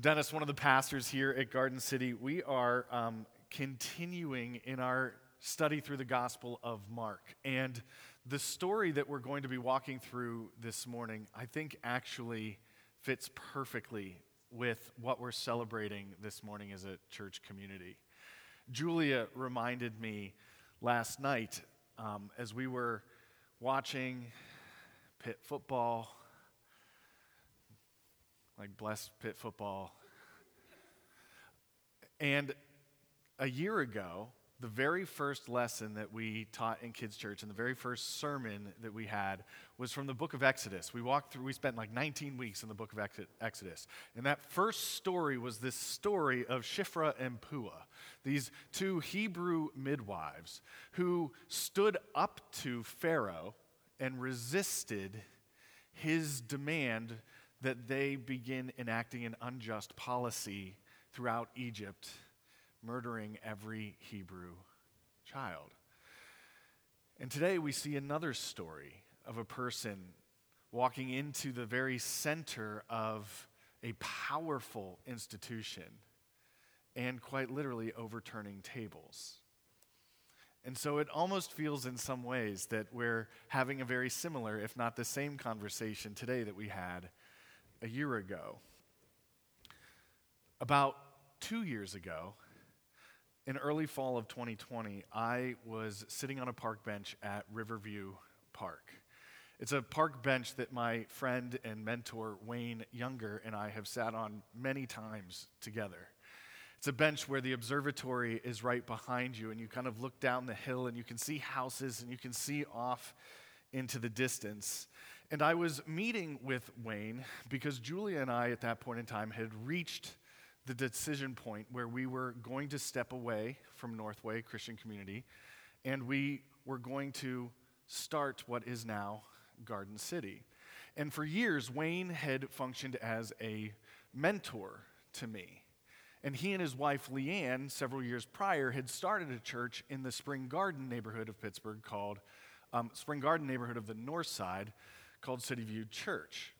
Dennis, one of the pastors here at Garden City. We are um, continuing in our study through the Gospel of Mark. And the story that we're going to be walking through this morning, I think actually fits perfectly with what we're celebrating this morning as a church community. Julia reminded me last night um, as we were watching Pitt football like blessed Pitt football. And a year ago, the very first lesson that we taught in kids' church and the very first sermon that we had was from the book of Exodus. We walked through, we spent like 19 weeks in the book of Exodus. And that first story was this story of Shiphrah and Puah, these two Hebrew midwives who stood up to Pharaoh and resisted his demand that they begin enacting an unjust policy throughout Egypt, murdering every Hebrew child. And today we see another story of a person walking into the very center of a powerful institution and quite literally overturning tables. And so it almost feels in some ways that we're having a very similar, if not the same, conversation today that we had a year ago. About two years ago, in early fall of 2020, I was sitting on a park bench at Riverview Park. It's a park bench that my friend and mentor Wayne Younger and I have sat on many times together. It's a bench where the observatory is right behind you, and you kind of look down the hill and you can see houses and you can see off into the distance. And I was meeting with Wayne because Julia and I, at that point in time, had reached the decision point where we were going to step away from Northway Christian Community and we were going to start what is now Garden City. And for years, Wayne had functioned as a mentor to me. And he and his wife, Leanne, several years prior, had started a church in the Spring Garden neighborhood of Pittsburgh called um, Spring Garden neighborhood of the North Side called City View Church.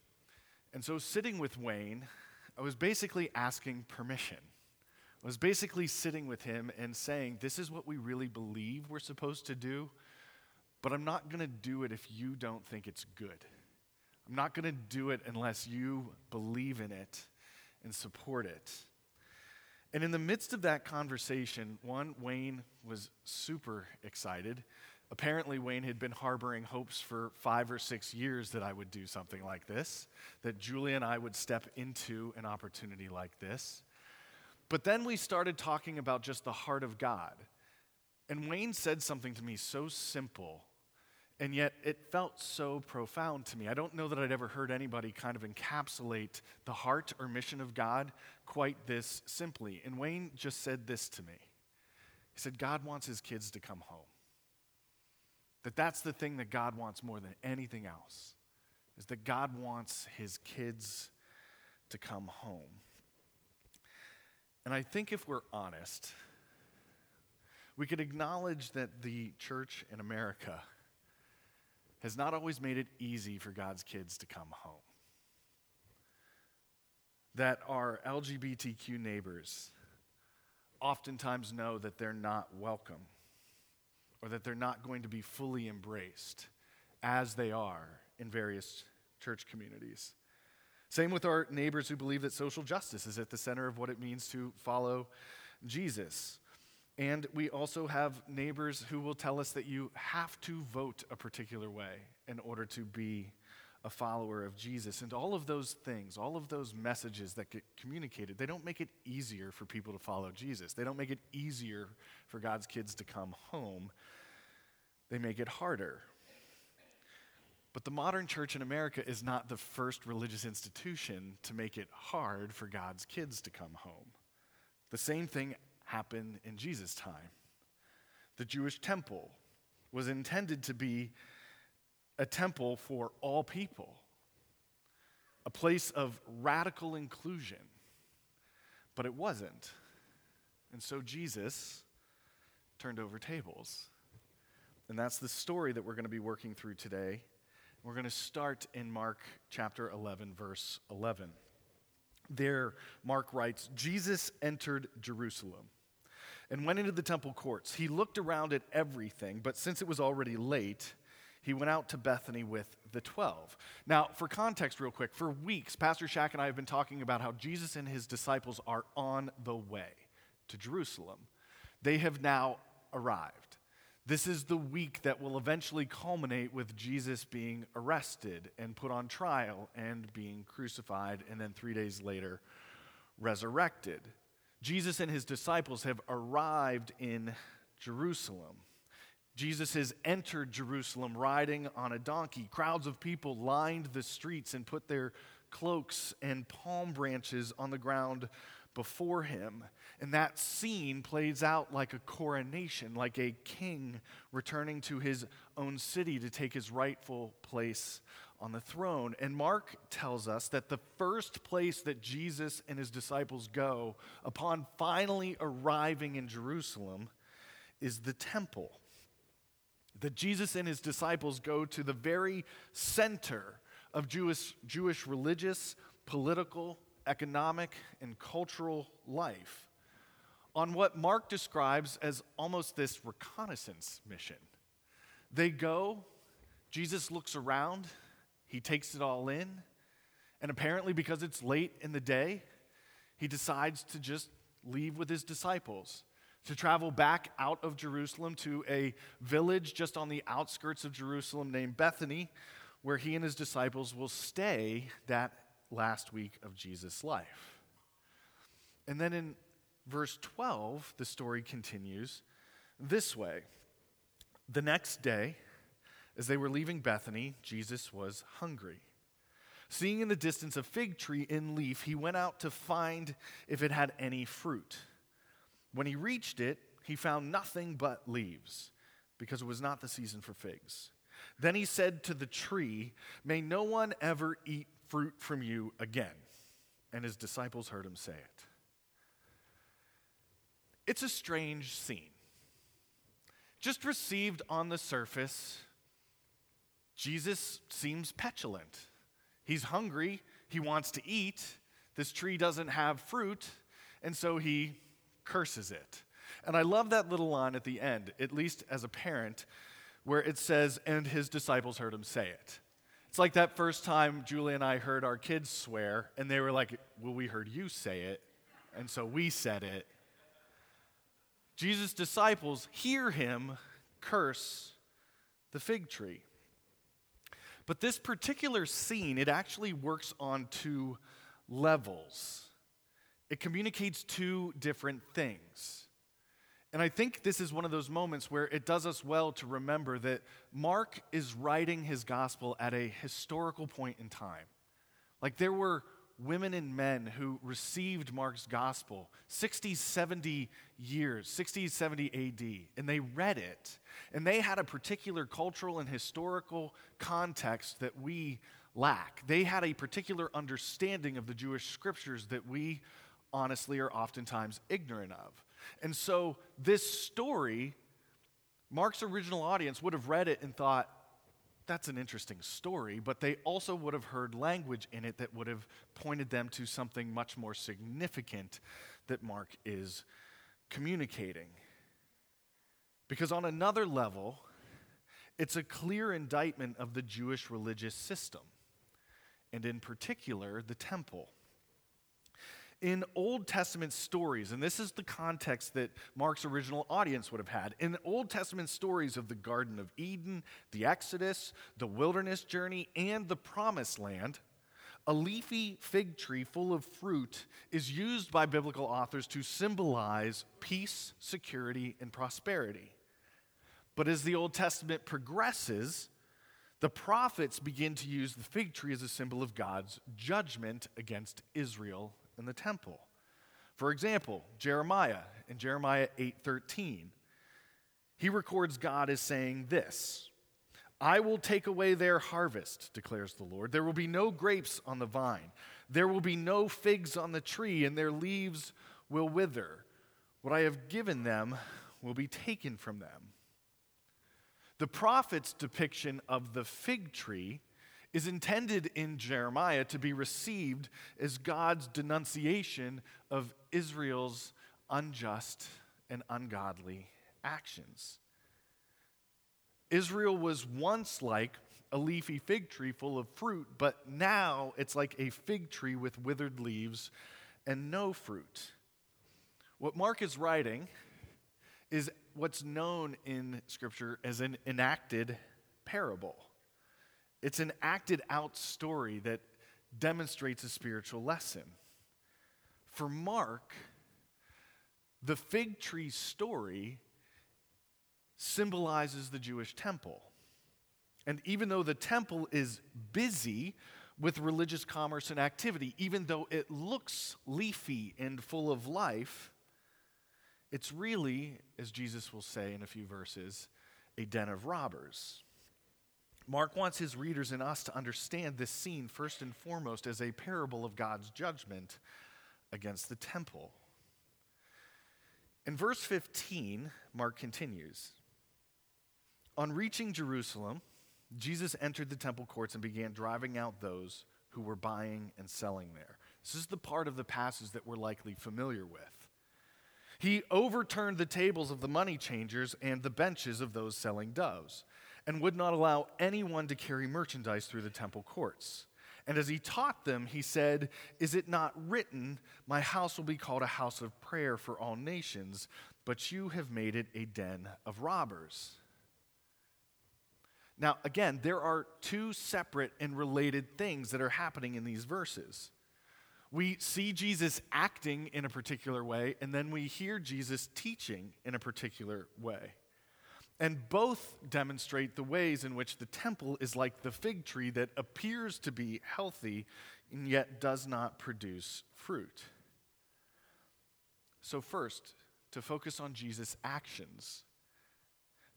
And so, sitting with Wayne, I was basically asking permission. I was basically sitting with him and saying, This is what we really believe we're supposed to do, but I'm not going to do it if you don't think it's good. I'm not going to do it unless you believe in it and support it. And in the midst of that conversation, one, Wayne was super excited. Apparently, Wayne had been harboring hopes for five or six years that I would do something like this, that Julie and I would step into an opportunity like this. But then we started talking about just the heart of God. And Wayne said something to me so simple, and yet it felt so profound to me. I don't know that I'd ever heard anybody kind of encapsulate the heart or mission of God quite this simply. And Wayne just said this to me He said, God wants his kids to come home. That that's the thing that God wants more than anything else, is that God wants his kids to come home. And I think if we're honest, we could acknowledge that the church in America has not always made it easy for God's kids to come home. That our LGBTQ neighbors oftentimes know that they're not welcome or that they're not going to be fully embraced as they are in various church communities. Same with our neighbors who believe that social justice is at the center of what it means to follow Jesus. And we also have neighbors who will tell us that you have to vote a particular way in order to be a follower of Jesus. And all of those things, all of those messages that get communicated, they don't make it easier for people to follow Jesus. They don't make it easier for God's kids to come home. They make it harder. But the modern church in America is not the first religious institution to make it hard for God's kids to come home. The same thing happened in Jesus' time. The Jewish temple was intended to be a temple for all people, a place of radical inclusion. But it wasn't. And so Jesus turned over tables. And that's the story that we're going to be working through today. We're going to start in Mark chapter 11, verse 11. there, Mark writes Jesus entered Jerusalem and went into the temple courts. He looked around at everything, but since it was already late, he went out to Bethany with the 12. Now, for context, real quick, for weeks, Pastor Shaq and I have been talking about how Jesus and his disciples are on the way to Jerusalem. They have now arrived. This is the week that will eventually culminate with Jesus being arrested and put on trial and being crucified, and then three days later, resurrected. Jesus and his disciples have arrived in Jerusalem. Jesus has entered Jerusalem riding on a donkey. Crowds of people lined the streets and put their cloaks and palm branches on the ground before him. And that scene plays out like a coronation, like a king returning to his own city to take his rightful place on the throne. And Mark tells us that the first place that Jesus and his disciples go upon finally arriving in Jerusalem is the temple that Jesus and his disciples go to the very center of Jewish, Jewish religious, political, economic, and cultural life on what Mark describes as almost this reconnaissance mission. They go, Jesus looks around, he takes it all in, and apparently, because it's late in the day, he decides to just leave with his disciples to travel back out of Jerusalem to a village just on the outskirts of Jerusalem named Bethany, where he and his disciples will stay that last week of Jesus' life. And then in verse 12, the story continues this way The next day, as they were leaving Bethany, Jesus was hungry. Seeing in the distance a fig tree in leaf, he went out to find if it had any fruit. When he reached it, he found nothing but leaves, because it was not the season for figs. Then he said to the tree, May no one ever eat fruit from you again. And his disciples heard him say it. It's a strange scene. Just received on the surface, Jesus seems petulant. He's hungry, he wants to eat. This tree doesn't have fruit, and so he curses it. And I love that little line at the end, at least as a parent, where it says, and his disciples heard him say it. It's like that first time Julie and I heard our kids swear, and they were like, Well, we heard you say it, and so we said it. Jesus' disciples hear him curse the fig tree. But this particular scene, it actually works on two levels it communicates two different things. And I think this is one of those moments where it does us well to remember that Mark is writing his gospel at a historical point in time. Like there were women and men who received Mark's gospel 60, 70 years, 60, 70 AD, and they read it. And they had a particular cultural and historical context that we lack. They had a particular understanding of the Jewish scriptures that we honestly are oftentimes ignorant of. And so, this story, Mark's original audience would have read it and thought, that's an interesting story, but they also would have heard language in it that would have pointed them to something much more significant that Mark is communicating. Because on another level, it's a clear indictment of the Jewish religious system, and in particular, the temple in Old Testament stories, and this is the context that Mark's original audience would have had, in Old Testament stories of the Garden of Eden, the Exodus, the wilderness journey, and the promised land, a leafy fig tree full of fruit is used by biblical authors to symbolize peace, security, and prosperity. But as the Old Testament progresses, the prophets begin to use the fig tree as a symbol of God's judgment against Israel in the temple. For example, Jeremiah in Jeremiah 8:13. He records God as saying this: I will take away their harvest, declares the Lord. There will be no grapes on the vine. There will be no figs on the tree, and their leaves will wither. What I have given them will be taken from them. The prophet's depiction of the fig tree is intended in Jeremiah to be received as God's denunciation of Israel's unjust and ungodly actions. Israel was once like a leafy fig tree full of fruit, but now it's like a fig tree with withered leaves and no fruit. What Mark is writing is what's known in Scripture as an enacted parable. It's an acted out story that demonstrates a spiritual lesson. For Mark, the fig tree story symbolizes the Jewish temple. And even though the temple is busy with religious commerce and activity, even though it looks leafy and full of life, it's really, as Jesus will say in a few verses, a den of robbers. Mark wants his readers and us to understand this scene first and foremost as a parable of God's judgment against the temple. In verse 15, Mark continues On reaching Jerusalem, Jesus entered the temple courts and began driving out those who were buying and selling there. This is the part of the passage that we're likely familiar with. He overturned the tables of the money changers and the benches of those selling doves, and would not allow anyone to carry merchandise through the temple courts. And as he taught them, he said, Is it not written, My house will be called a house of prayer for all nations, but you have made it a den of robbers? Now, again, there are two separate and related things that are happening in these verses. We see Jesus acting in a particular way, and then we hear Jesus teaching in a particular way. And both demonstrate the ways in which the temple is like the fig tree that appears to be healthy and yet does not produce fruit. So, first, to focus on Jesus' actions.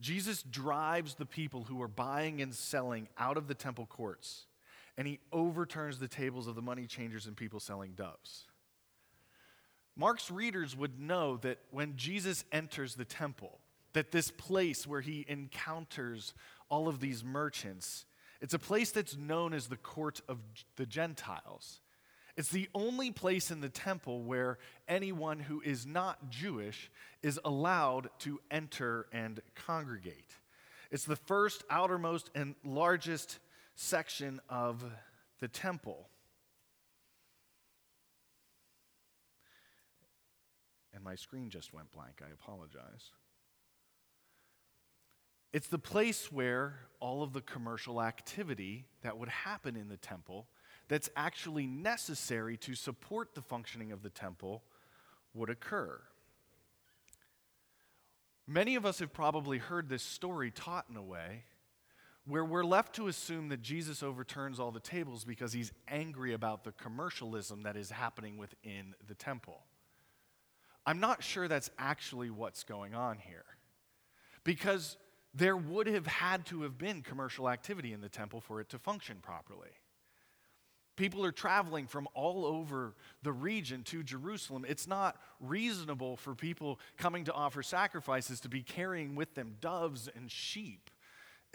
Jesus drives the people who are buying and selling out of the temple courts, and he overturns the tables of the money changers and people selling doves. Mark's readers would know that when Jesus enters the temple, that this place where he encounters all of these merchants, it's a place that's known as the court of the Gentiles. It's the only place in the temple where anyone who is not Jewish is allowed to enter and congregate. It's the first, outermost, and largest section of the temple. And my screen just went blank. I apologize. It's the place where all of the commercial activity that would happen in the temple that's actually necessary to support the functioning of the temple would occur. Many of us have probably heard this story taught in a way where we're left to assume that Jesus overturns all the tables because he's angry about the commercialism that is happening within the temple. I'm not sure that's actually what's going on here. Because there would have had to have been commercial activity in the temple for it to function properly. People are traveling from all over the region to Jerusalem. It's not reasonable for people coming to offer sacrifices to be carrying with them doves and sheep.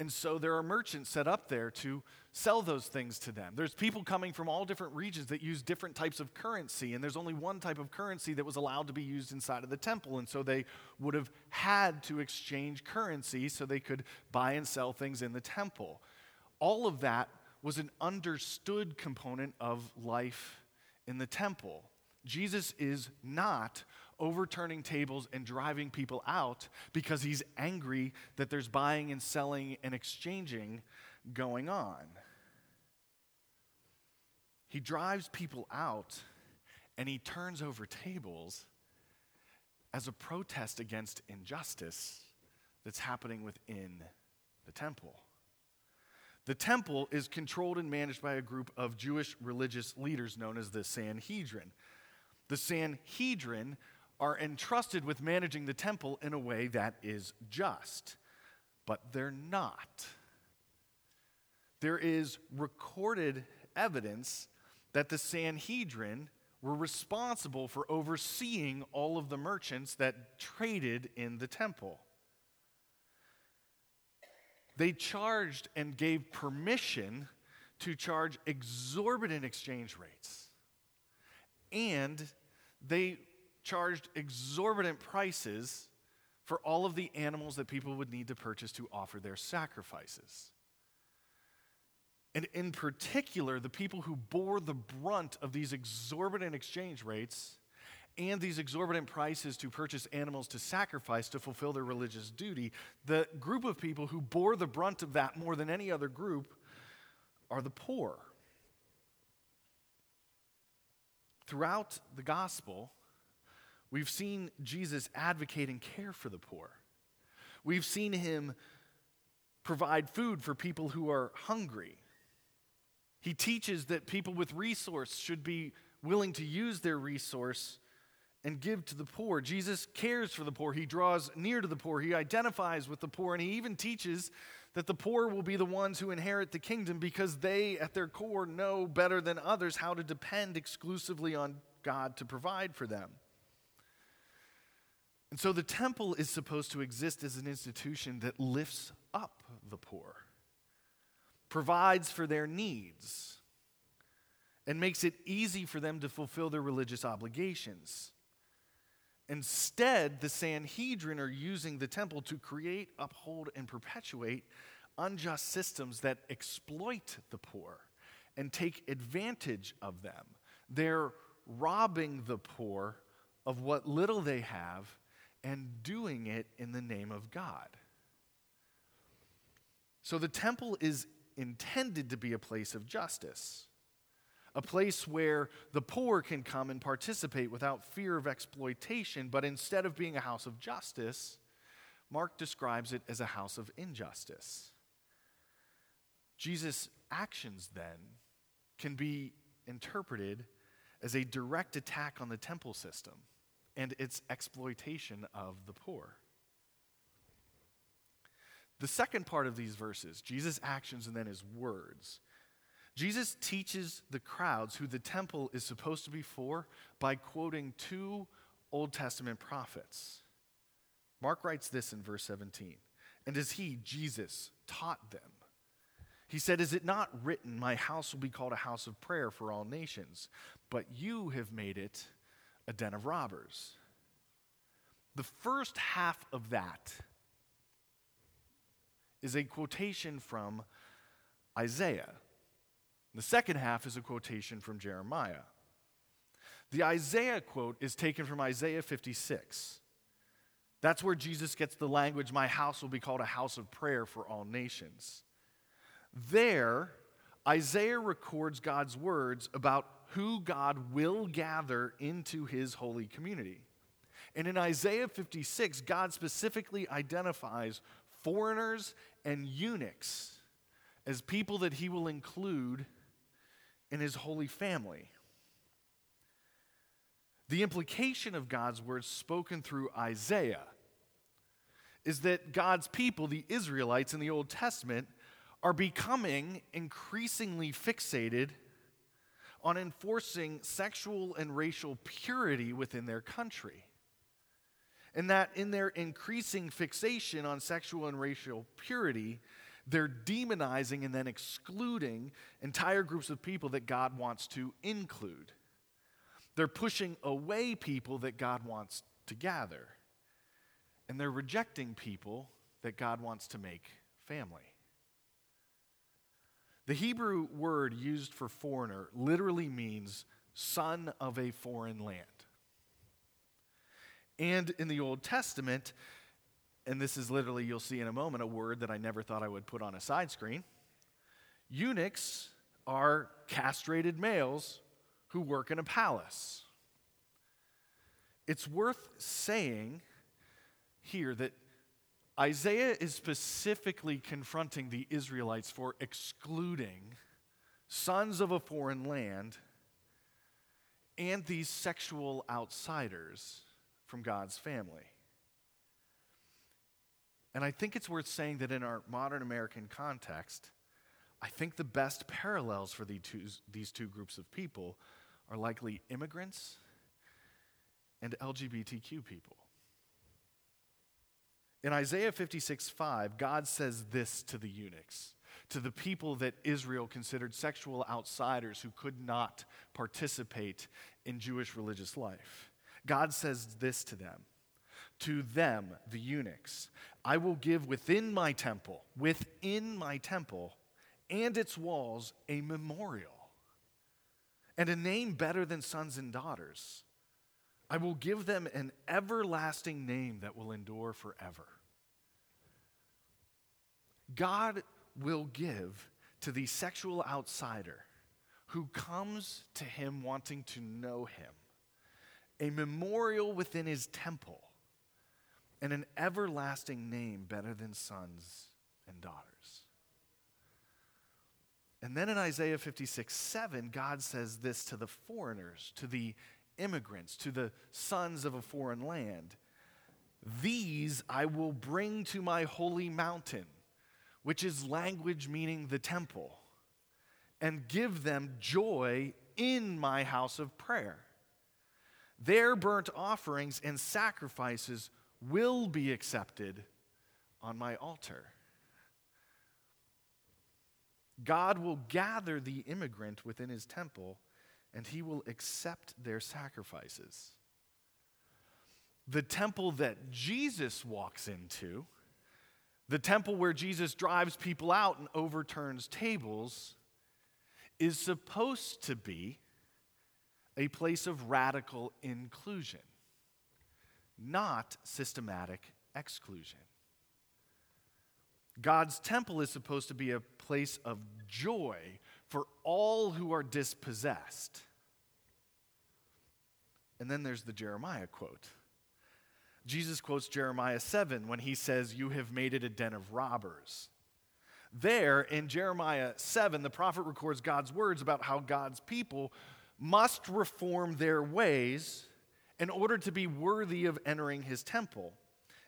And so there are merchants set up there to sell those things to them. There's people coming from all different regions that use different types of currency, and there's only one type of currency that was allowed to be used inside of the temple. And so they would have had to exchange currency so they could buy and sell things in the temple. All of that was an understood component of life in the temple. Jesus is not overturning tables and driving people out because he's angry that there's buying and selling and exchanging going on. He drives people out and he turns over tables as a protest against injustice that's happening within the temple. The temple is controlled and managed by a group of Jewish religious leaders known as the Sanhedrin. The Sanhedrin are entrusted with managing the temple in a way that is just, but they're not. There is recorded evidence that the Sanhedrin were responsible for overseeing all of the merchants that traded in the temple. They charged and gave permission to charge exorbitant exchange rates. And they charged exorbitant prices for all of the animals that people would need to purchase to offer their sacrifices. And in particular, the people who bore the brunt of these exorbitant exchange rates and these exorbitant prices to purchase animals to sacrifice to fulfill their religious duty, the group of people who bore the brunt of that more than any other group are the poor. Throughout the gospel, we've seen Jesus advocate and care for the poor. We've seen him provide food for people who are hungry. He teaches that people with resource should be willing to use their resource and give to the poor. Jesus cares for the poor. He draws near to the poor. He identifies with the poor. And he even teaches that the poor will be the ones who inherit the kingdom because they, at their core, know better than others how to depend exclusively on God to provide for them. And so the temple is supposed to exist as an institution that lifts up the poor, provides for their needs, and makes it easy for them to fulfill their religious obligations. Instead, the Sanhedrin are using the temple to create, uphold, and perpetuate unjust systems that exploit the poor and take advantage of them. They're robbing the poor of what little they have and doing it in the name of God. So the temple is intended to be a place of justice a place where the poor can come and participate without fear of exploitation, but instead of being a house of justice, Mark describes it as a house of injustice. Jesus' actions then can be interpreted as a direct attack on the temple system and its exploitation of the poor. The second part of these verses, Jesus' actions and then his words, Jesus teaches the crowds who the temple is supposed to be for by quoting two Old Testament prophets. Mark writes this in verse 17. And as he, Jesus, taught them, he said, Is it not written, My house will be called a house of prayer for all nations, but you have made it a den of robbers? The first half of that is a quotation from Isaiah. The second half is a quotation from Jeremiah. The Isaiah quote is taken from Isaiah 56. That's where Jesus gets the language, My house will be called a house of prayer for all nations. There, Isaiah records God's words about who God will gather into his holy community. And in Isaiah 56, God specifically identifies foreigners and eunuchs as people that he will include in his holy family. The implication of God's words spoken through Isaiah is that God's people, the Israelites in the Old Testament, are becoming increasingly fixated on enforcing sexual and racial purity within their country. And that in their increasing fixation on sexual and racial purity, they're demonizing and then excluding entire groups of people that God wants to include. They're pushing away people that God wants to gather. And they're rejecting people that God wants to make family. The Hebrew word used for foreigner literally means son of a foreign land. And in the Old Testament, and this is literally, you'll see in a moment, a word that I never thought I would put on a side screen. Eunuchs are castrated males who work in a palace. It's worth saying here that Isaiah is specifically confronting the Israelites for excluding sons of a foreign land and these sexual outsiders from God's family. And I think it's worth saying that in our modern American context, I think the best parallels for these two, these two groups of people are likely immigrants and LGBTQ people. In Isaiah 56 5, God says this to the eunuchs to the people that Israel considered sexual outsiders who could not participate in Jewish religious life. God says this to them To them, the eunuchs, I will give within my temple, within my temple and its walls, a memorial and a name better than sons and daughters. I will give them an everlasting name that will endure forever. God will give to the sexual outsider who comes to him wanting to know him a memorial within his temple and an everlasting name better than sons and daughters. And then in Isaiah 56 7, God says this to the foreigners, to the immigrants, to the sons of a foreign land These I will bring to my holy mountain, which is language meaning the temple, and give them joy in my house of prayer. Their burnt offerings and sacrifices will be accepted on my altar. God will gather the immigrant within his temple and he will accept their sacrifices. The temple that Jesus walks into, the temple where Jesus drives people out and overturns tables, is supposed to be a place of radical inclusion, not systematic exclusion. God's temple is supposed to be a place of joy for all who are dispossessed. And then there's the Jeremiah quote. Jesus quotes Jeremiah 7 when he says, You have made it a den of robbers. There in Jeremiah 7, the prophet records God's words about how God's people must reform their ways in order to be worthy of entering his temple.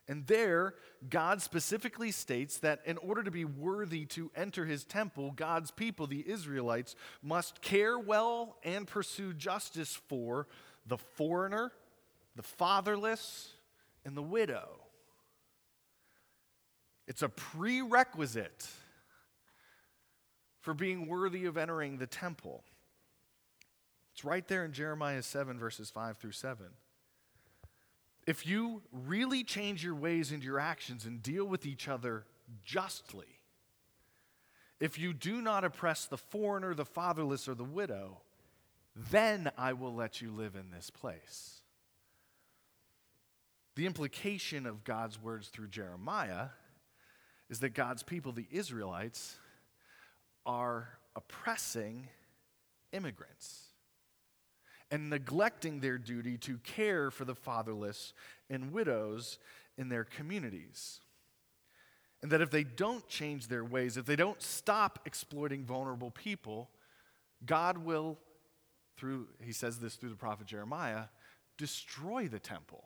And there, God specifically states that in order to be worthy to enter his temple, God's people, the Israelites, must care well and pursue justice for the foreigner, the fatherless, and the widow. It's a prerequisite for being worthy of entering the temple. It's right there in Jeremiah 7, verses 5 through 7. If you really change your ways and your actions and deal with each other justly, if you do not oppress the foreigner, the fatherless, or the widow, then I will let you live in this place. The implication of God's words through Jeremiah is that God's people, the Israelites, are oppressing immigrants and neglecting their duty to care for the fatherless and widows in their communities. And that if they don't change their ways, if they don't stop exploiting vulnerable people, God will, through, he says this through the prophet Jeremiah, destroy the temple.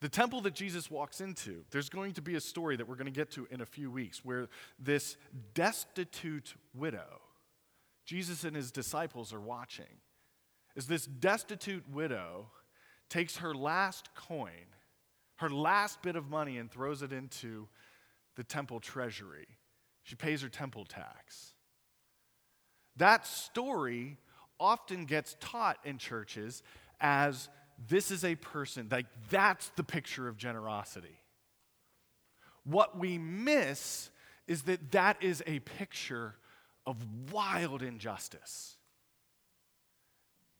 The temple that Jesus walks into, there's going to be a story that we're going to get to in a few weeks where this destitute widow Jesus and his disciples are watching as this destitute widow takes her last coin, her last bit of money, and throws it into the temple treasury. She pays her temple tax. That story often gets taught in churches as this is a person, like that's the picture of generosity. What we miss is that that is a picture of wild injustice.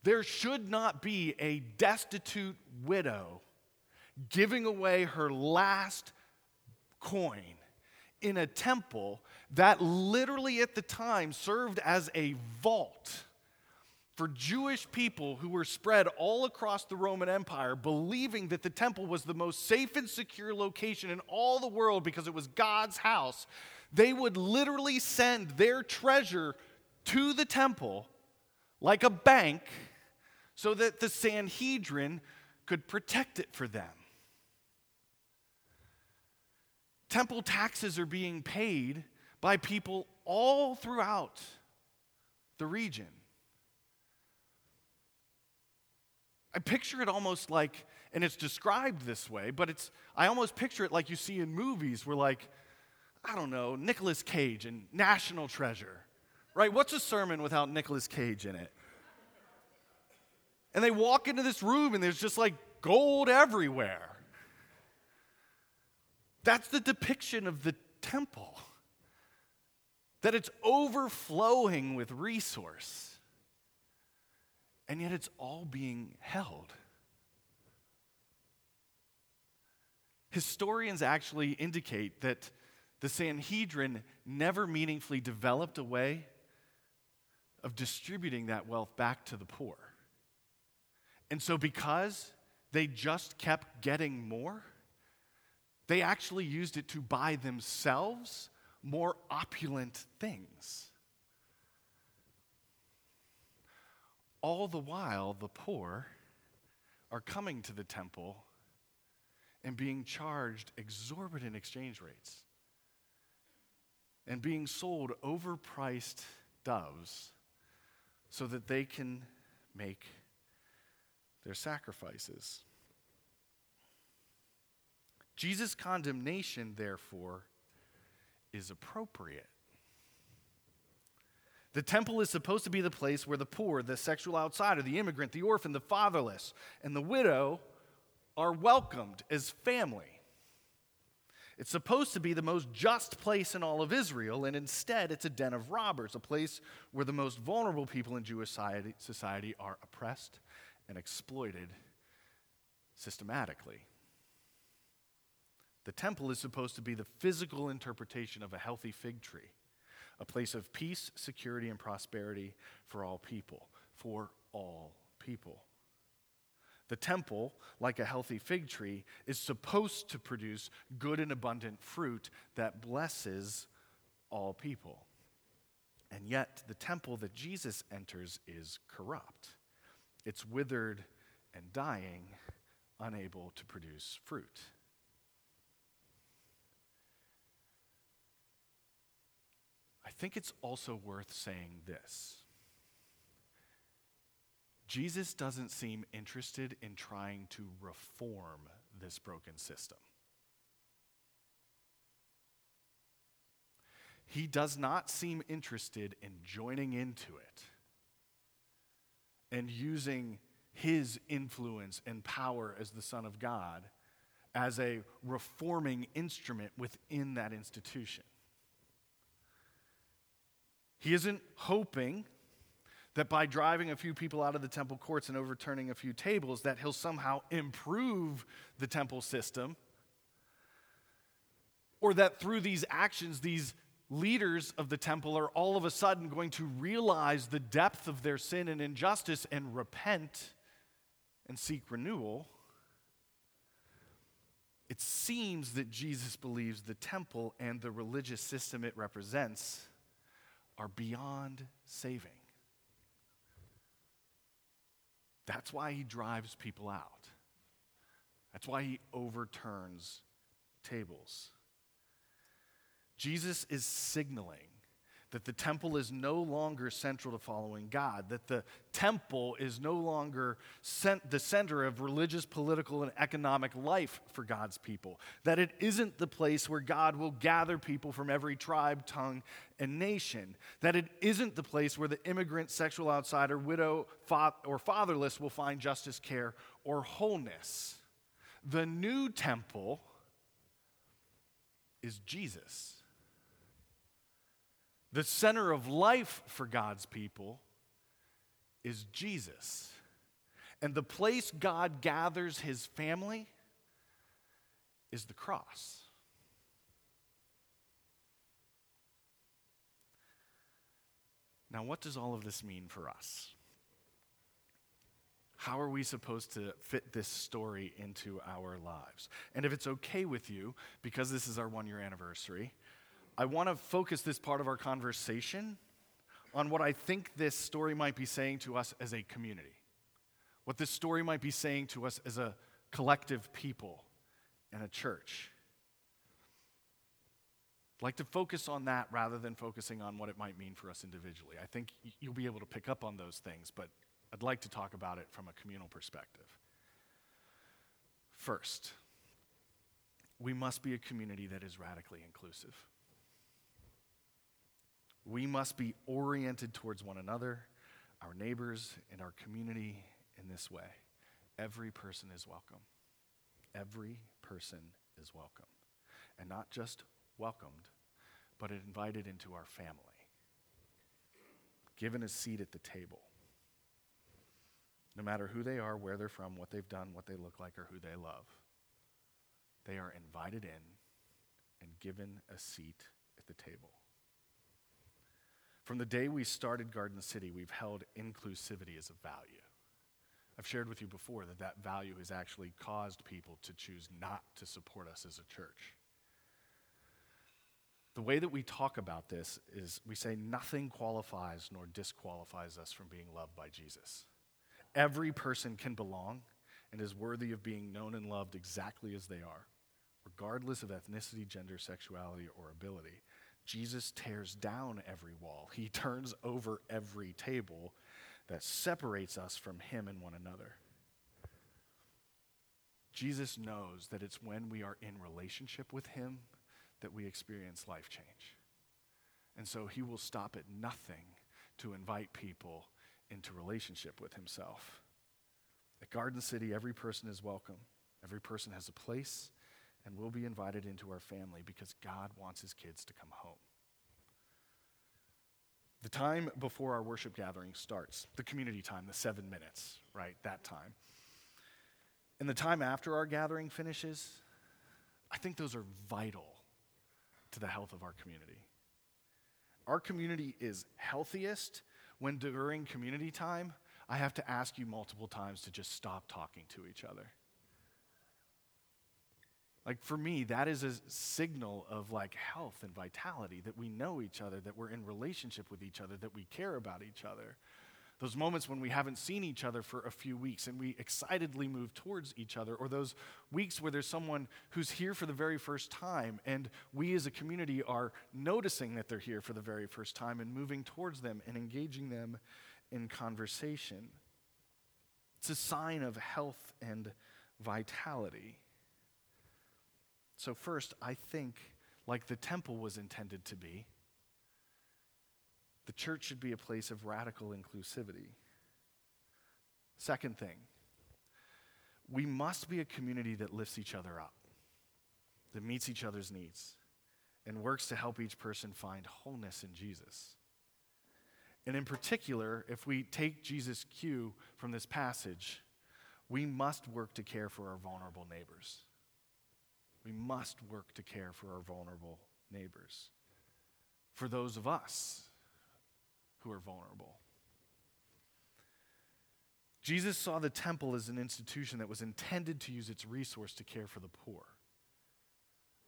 There should not be a destitute widow giving away her last coin in a temple that literally at the time served as a vault for Jewish people who were spread all across the Roman Empire, believing that the temple was the most safe and secure location in all the world because it was God's house they would literally send their treasure to the temple like a bank so that the Sanhedrin could protect it for them. Temple taxes are being paid by people all throughout the region. I picture it almost like, and it's described this way, but it's, I almost picture it like you see in movies where, like, I don't know, Nicolas Cage and National Treasure, right? What's a sermon without Nicolas Cage in it? And they walk into this room and there's just like gold everywhere. That's the depiction of the temple. That it's overflowing with resource. And yet it's all being held. Historians actually indicate that the Sanhedrin never meaningfully developed a way of distributing that wealth back to the poor. And so, because they just kept getting more, they actually used it to buy themselves more opulent things. All the while, the poor are coming to the temple and being charged exorbitant exchange rates and being sold overpriced doves so that they can make their sacrifices. Jesus' condemnation, therefore, is appropriate. The temple is supposed to be the place where the poor, the sexual outsider, the immigrant, the orphan, the fatherless, and the widow are welcomed as family. It's supposed to be the most just place in all of Israel, and instead it's a den of robbers, a place where the most vulnerable people in Jewish society, are oppressed and exploited systematically. The temple is supposed to be the physical interpretation of a healthy fig tree, a place of peace, security, and prosperity for all people. For all people. The temple, like a healthy fig tree, is supposed to produce good and abundant fruit that blesses all people. And yet, the temple that Jesus enters is corrupt. It's withered and dying, unable to produce fruit. I think it's also worth saying this. Jesus doesn't seem interested in trying to reform this broken system. He does not seem interested in joining into it and using his influence and power as the Son of God as a reforming instrument within that institution. He isn't hoping that by driving a few people out of the temple courts and overturning a few tables that he'll somehow improve the temple system or that through these actions these leaders of the temple are all of a sudden going to realize the depth of their sin and injustice and repent and seek renewal, it seems that Jesus believes the temple and the religious system it represents are beyond saving. That's why he drives people out. That's why he overturns tables. Jesus is signaling that the temple is no longer central to following God, that the temple is no longer cent- the center of religious, political, and economic life for God's people, that it isn't the place where God will gather people from every tribe, tongue, and nation, that it isn't the place where the immigrant, sexual outsider, widow, fa- or fatherless will find justice, care, or wholeness. The new temple is Jesus. The center of life for God's people is Jesus. And the place God gathers his family is the cross. Now, what does all of this mean for us? How are we supposed to fit this story into our lives? And if it's okay with you, because this is our one year anniversary, I want to focus this part of our conversation on what I think this story might be saying to us as a community, what this story might be saying to us as a collective people and a church. I'd like to focus on that rather than focusing on what it might mean for us individually. I think you'll be able to pick up on those things, but I'd like to talk about it from a communal perspective. First, we must be a community that is radically inclusive. We must be oriented towards one another, our neighbors, and our community in this way. Every person is welcome. Every person is welcome. And not just welcomed, but invited into our family, given a seat at the table. No matter who they are, where they're from, what they've done, what they look like, or who they love, they are invited in and given a seat at the table. From the day we started Garden City, we've held inclusivity as a value. I've shared with you before that that value has actually caused people to choose not to support us as a church. The way that we talk about this is we say nothing qualifies nor disqualifies us from being loved by Jesus. Every person can belong and is worthy of being known and loved exactly as they are, regardless of ethnicity, gender, sexuality, or ability. Jesus tears down every wall, he turns over every table that separates us from him and one another. Jesus knows that it's when we are in relationship with him that we experience life change. And so he will stop at nothing to invite people into relationship with himself. At Garden City, every person is welcome, every person has a place, and we'll be invited into our family because God wants his kids to come home. The time before our worship gathering starts, the community time, the seven minutes, right? That time. And the time after our gathering finishes, I think those are vital to the health of our community. Our community is healthiest when during community time, I have to ask you multiple times to just stop talking to each other. Like for me, that is a signal of like health and vitality that we know each other, that we're in relationship with each other, that we care about each other. Those moments when we haven't seen each other for a few weeks and we excitedly move towards each other, or those weeks where there's someone who's here for the very first time and we as a community are noticing that they're here for the very first time and moving towards them and engaging them in conversation. It's a sign of health and vitality. So, first, I think, like the temple was intended to be, the church should be a place of radical inclusivity. Second thing, we must be a community that lifts each other up, that meets each other's needs, and works to help each person find wholeness in Jesus. And in particular, if we take Jesus' cue from this passage, we must work to care for our vulnerable neighbors. We must work to care for our vulnerable neighbors, for those of us who are vulnerable. Jesus saw the temple as an institution that was intended to use its resource to care for the poor.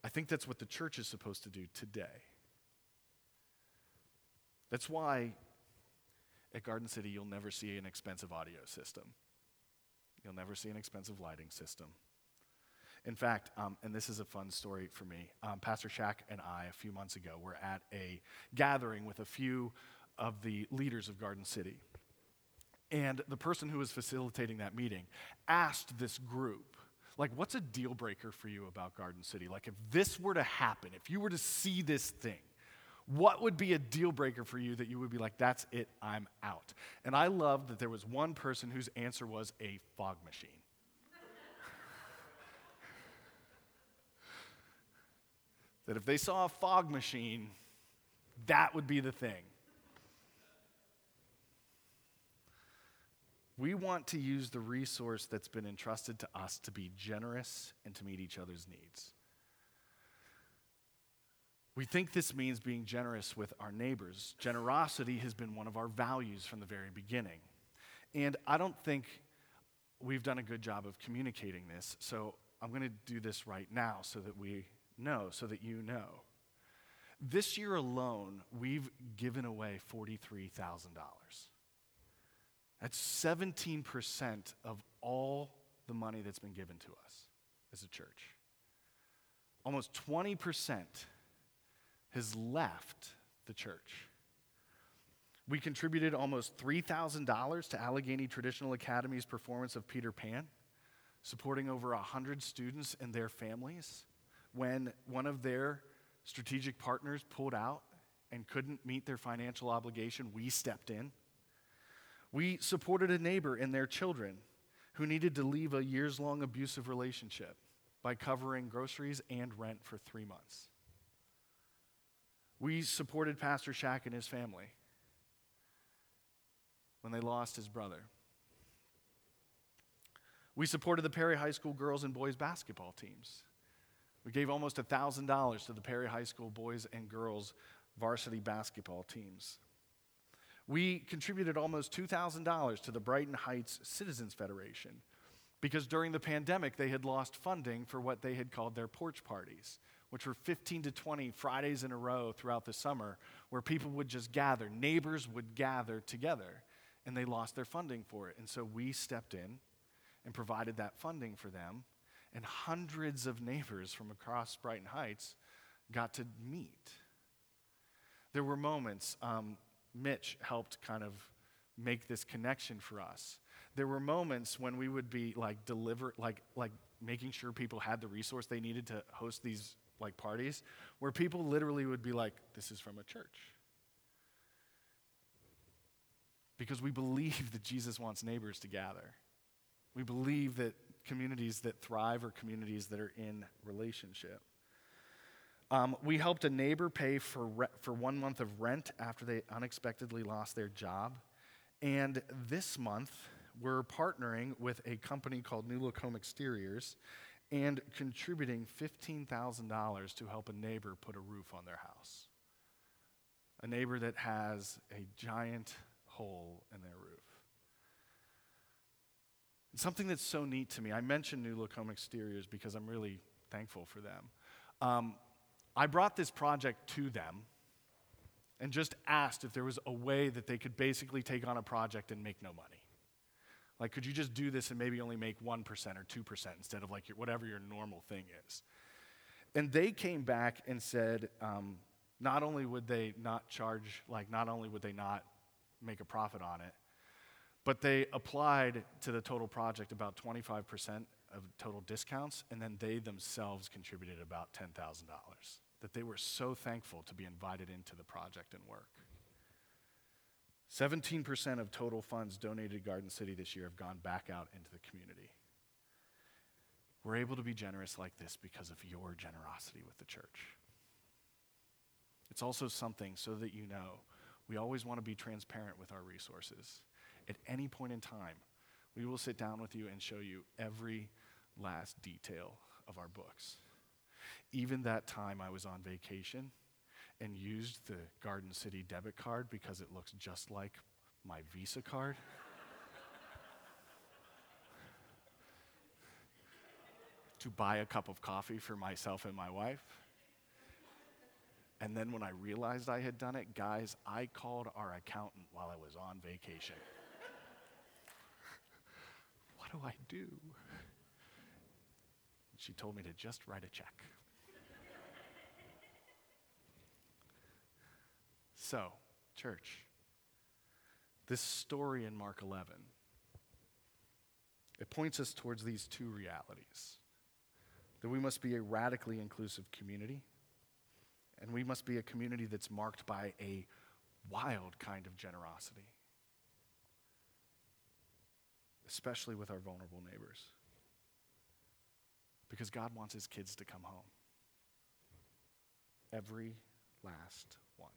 I think that's what the church is supposed to do today. That's why at Garden City you'll never see an expensive audio system. You'll never see an expensive lighting system. In fact, um, and this is a fun story for me, um, Pastor Shack and I, a few months ago, were at a gathering with a few of the leaders of Garden City. And the person who was facilitating that meeting asked this group, like, what's a deal breaker for you about Garden City? Like, if this were to happen, if you were to see this thing, what would be a deal breaker for you that you would be like, that's it, I'm out? And I love that there was one person whose answer was a fog machine. That if they saw a fog machine, that would be the thing. We want to use the resource that's been entrusted to us to be generous and to meet each other's needs. We think this means being generous with our neighbors. Generosity has been one of our values from the very beginning. And I don't think we've done a good job of communicating this, so I'm going to do this right now so that we know, so that you know. This year alone, we've given away $43,000. That's 17% of all the money that's been given to us as a church. Almost 20% has left the church. We contributed almost $3,000 to Allegheny Traditional Academy's performance of Peter Pan, supporting over 100 students and their families when one of their strategic partners pulled out and couldn't meet their financial obligation, we stepped in. We supported a neighbor and their children who needed to leave a years long abusive relationship by covering groceries and rent for three months. We supported Pastor Shack and his family when they lost his brother. We supported the Perry High School girls and boys basketball teams. We gave almost $1,000 to the Perry High School boys and girls varsity basketball teams. We contributed almost $2,000 to the Brighton Heights Citizens Federation because during the pandemic they had lost funding for what they had called their porch parties, which were 15 to 20 Fridays in a row throughout the summer where people would just gather, neighbors would gather together, and they lost their funding for it. And so we stepped in and provided that funding for them, and hundreds of neighbors from across Brighton Heights got to meet. There were moments, um, Mitch helped kind of make this connection for us. There were moments when we would be like deliver, like, like making sure people had the resource they needed to host these like parties, where people literally would be like, "This is from a church," because we believe that Jesus wants neighbors to gather. We believe that communities that thrive are communities that are in relationship. Um, we helped a neighbor pay for, re- for one month of rent after they unexpectedly lost their job. And this month, we're partnering with a company called New Look Home Exteriors and contributing $15,000 to help a neighbor put a roof on their house. A neighbor that has a giant hole in their roof. Something that's so neat to me, I mentioned New Look Home Exteriors because I'm really thankful for them. Um, I brought this project to them and just asked if there was a way that they could basically take on a project and make no money. Like, could you just do this and maybe only make 1% or 2% instead of like your, whatever your normal thing is? And they came back and said, um, not only would they not charge, like, not only would they not make a profit on it, but they applied to the total project about 25% of total discounts, and then they themselves contributed about $10,000. That they were so thankful to be invited into the project and work. 17% of total funds donated to Garden City this year have gone back out into the community. We're able to be generous like this because of your generosity with the church. It's also something so that you know we always want to be transparent with our resources at any point in time, we will sit down with you and show you every last detail of our books. Even that time I was on vacation and used the Garden City debit card because it looks just like my Visa card. to buy a cup of coffee for myself and my wife. And then when I realized I had done it, guys, I called our accountant while I was on vacation do I do? She told me to just write a check. so, church, this story in Mark 11, it points us towards these two realities that we must be a radically inclusive community, and we must be a community that's marked by a wild kind of generosity especially with our vulnerable neighbors. Because God wants his kids to come home. Every last one.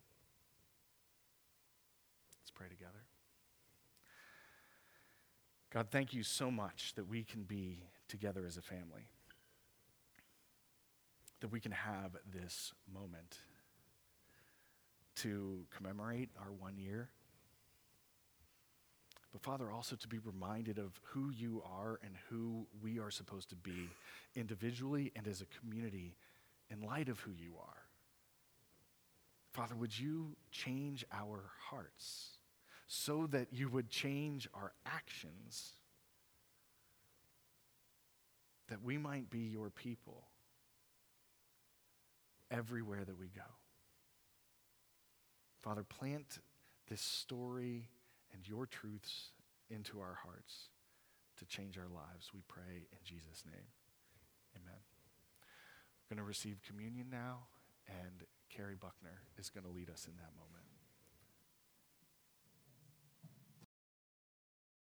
Let's pray together. God, thank you so much that we can be together as a family, that we can have this moment to commemorate our one year but Father, also to be reminded of who you are and who we are supposed to be individually and as a community in light of who you are. Father, would you change our hearts so that you would change our actions, that we might be your people everywhere that we go? Father, plant this story and your truths into our hearts to change our lives. We pray in Jesus' name. Amen. We're going to receive communion now, and Carrie Buckner is going to lead us in that moment.